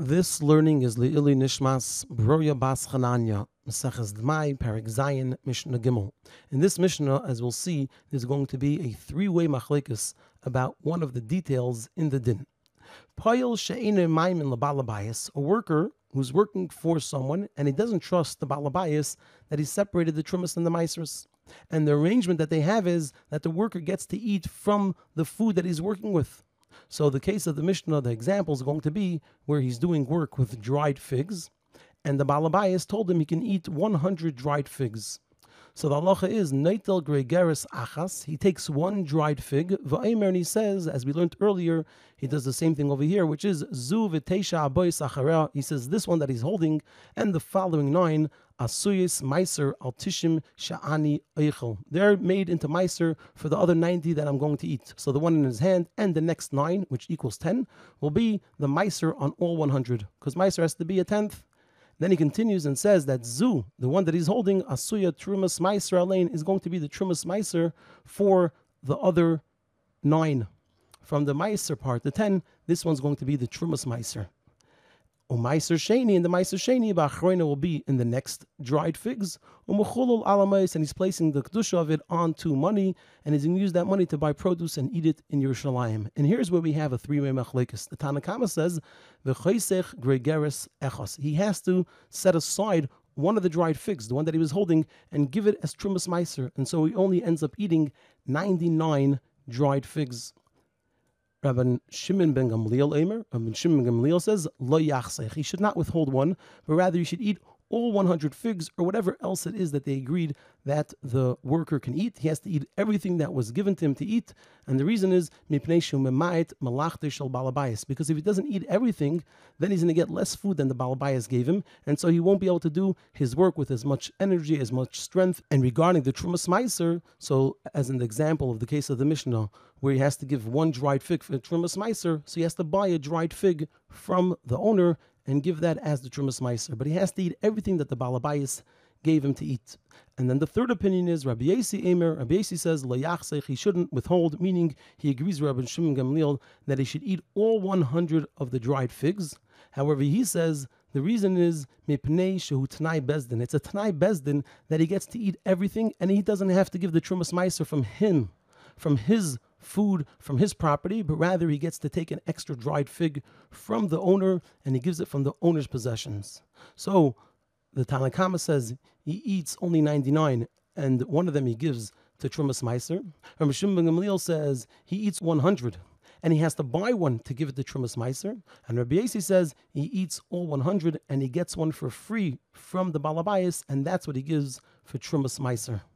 This learning is Le'ili Nishmas Broya Bas Chananya, Maseches Dmai, Parak Zayin, Mishnah Gimel. In this Mishnah, as we'll see, there's going to be a three-way machlekes about one of the details in the din. Payil she'ene maimin labalabayas, a worker who's working for someone and he doesn't trust the balabayas that he separated the trumas and the maisras. And the arrangement that they have is that the worker gets to eat from the food that he's working with. So the case of the Mishnah, the example is going to be where he's doing work with dried figs, and the Balabayas told him he can eat 100 dried figs. So the halacha is neitel gregaris achas. He takes one dried fig. Va'emer and he says, as we learned earlier, he does the same thing over here, which is zu v'teisha abois achara. He says this one that he's holding and the following nine asuyis meiser al tishim sha'ani eichel. They're made into meiser for the other ninety that I'm going to eat. So the one in his hand and the next nine, which equals ten, will be the meiser on all 100, because meiser has to be a tenth. Then he continues and says that Zu, the one that he's holding, Asuya Trumas Meiser Alain, is going to be the Trumas Meiser for the other nine. From the Meiser part, the ten, this one's going to be the Trumas Meiser. Umaiser Sheni, and the Meiser Sheni, Bachroina will be in the next dried figs. Umuchulul Alamais, and he's placing the Kedusha of it onto money, and he's going to use that money to buy produce and eat it in Yerushalayim. And here's where we have a three way machlekes. The Tanakama says, V'choisech gregeres echos. He has to set aside one of the dried figs, the one that he was holding, and give it as Trumas Meiser. And so he only ends up eating 99 dried figs. Rabbi Shimon ben Gamliel Rabbi Shimon ben Gamliel says, Lo yachsech. He should not withhold one, but rather you should eat all 100 figs or whatever else it is that they agreed that the worker can eat. He has to eat everything that was given to him to eat. And the reason is because if he doesn't eat everything, then he's going to get less food than the balabayas gave him. And so he won't be able to do his work with as much energy, as much strength. And regarding the Trumas Meiser, so as the example of the case of the Mishnah, where he has to give one dried fig for Trumas Meiser, so he has to buy a dried fig from the owner and give that as the Trumas Meiser. But he has to eat everything that the Balabayas gave him to eat. And then the third opinion is Rabbi Yasi Emer. Rabbi Yasi says Layachsech, he shouldn't withhold, meaning he agrees with Rabbi Shimon Gamliel that he should eat all 100 of the dried figs. However, he says the reason is Mipnei Shehu Bezdin. It's a Tanai Bezdin that he gets to eat everything and he doesn't have to give the Trumas Meiser from him, from his food from his property, but rather he gets to take an extra dried fig from the owner and he gives it from the owner's possessions. So the Tanakama says he eats only 99 and one of them he gives to Trumas Meiser. Rabbi Shimon Gamliel says he eats 100 and he has to buy one to give it to Trumas Meiser. And Rabbi Yasi says he eats all 100 and he gets one for free from the Balabayas and that's what he gives for Trumas Meiser.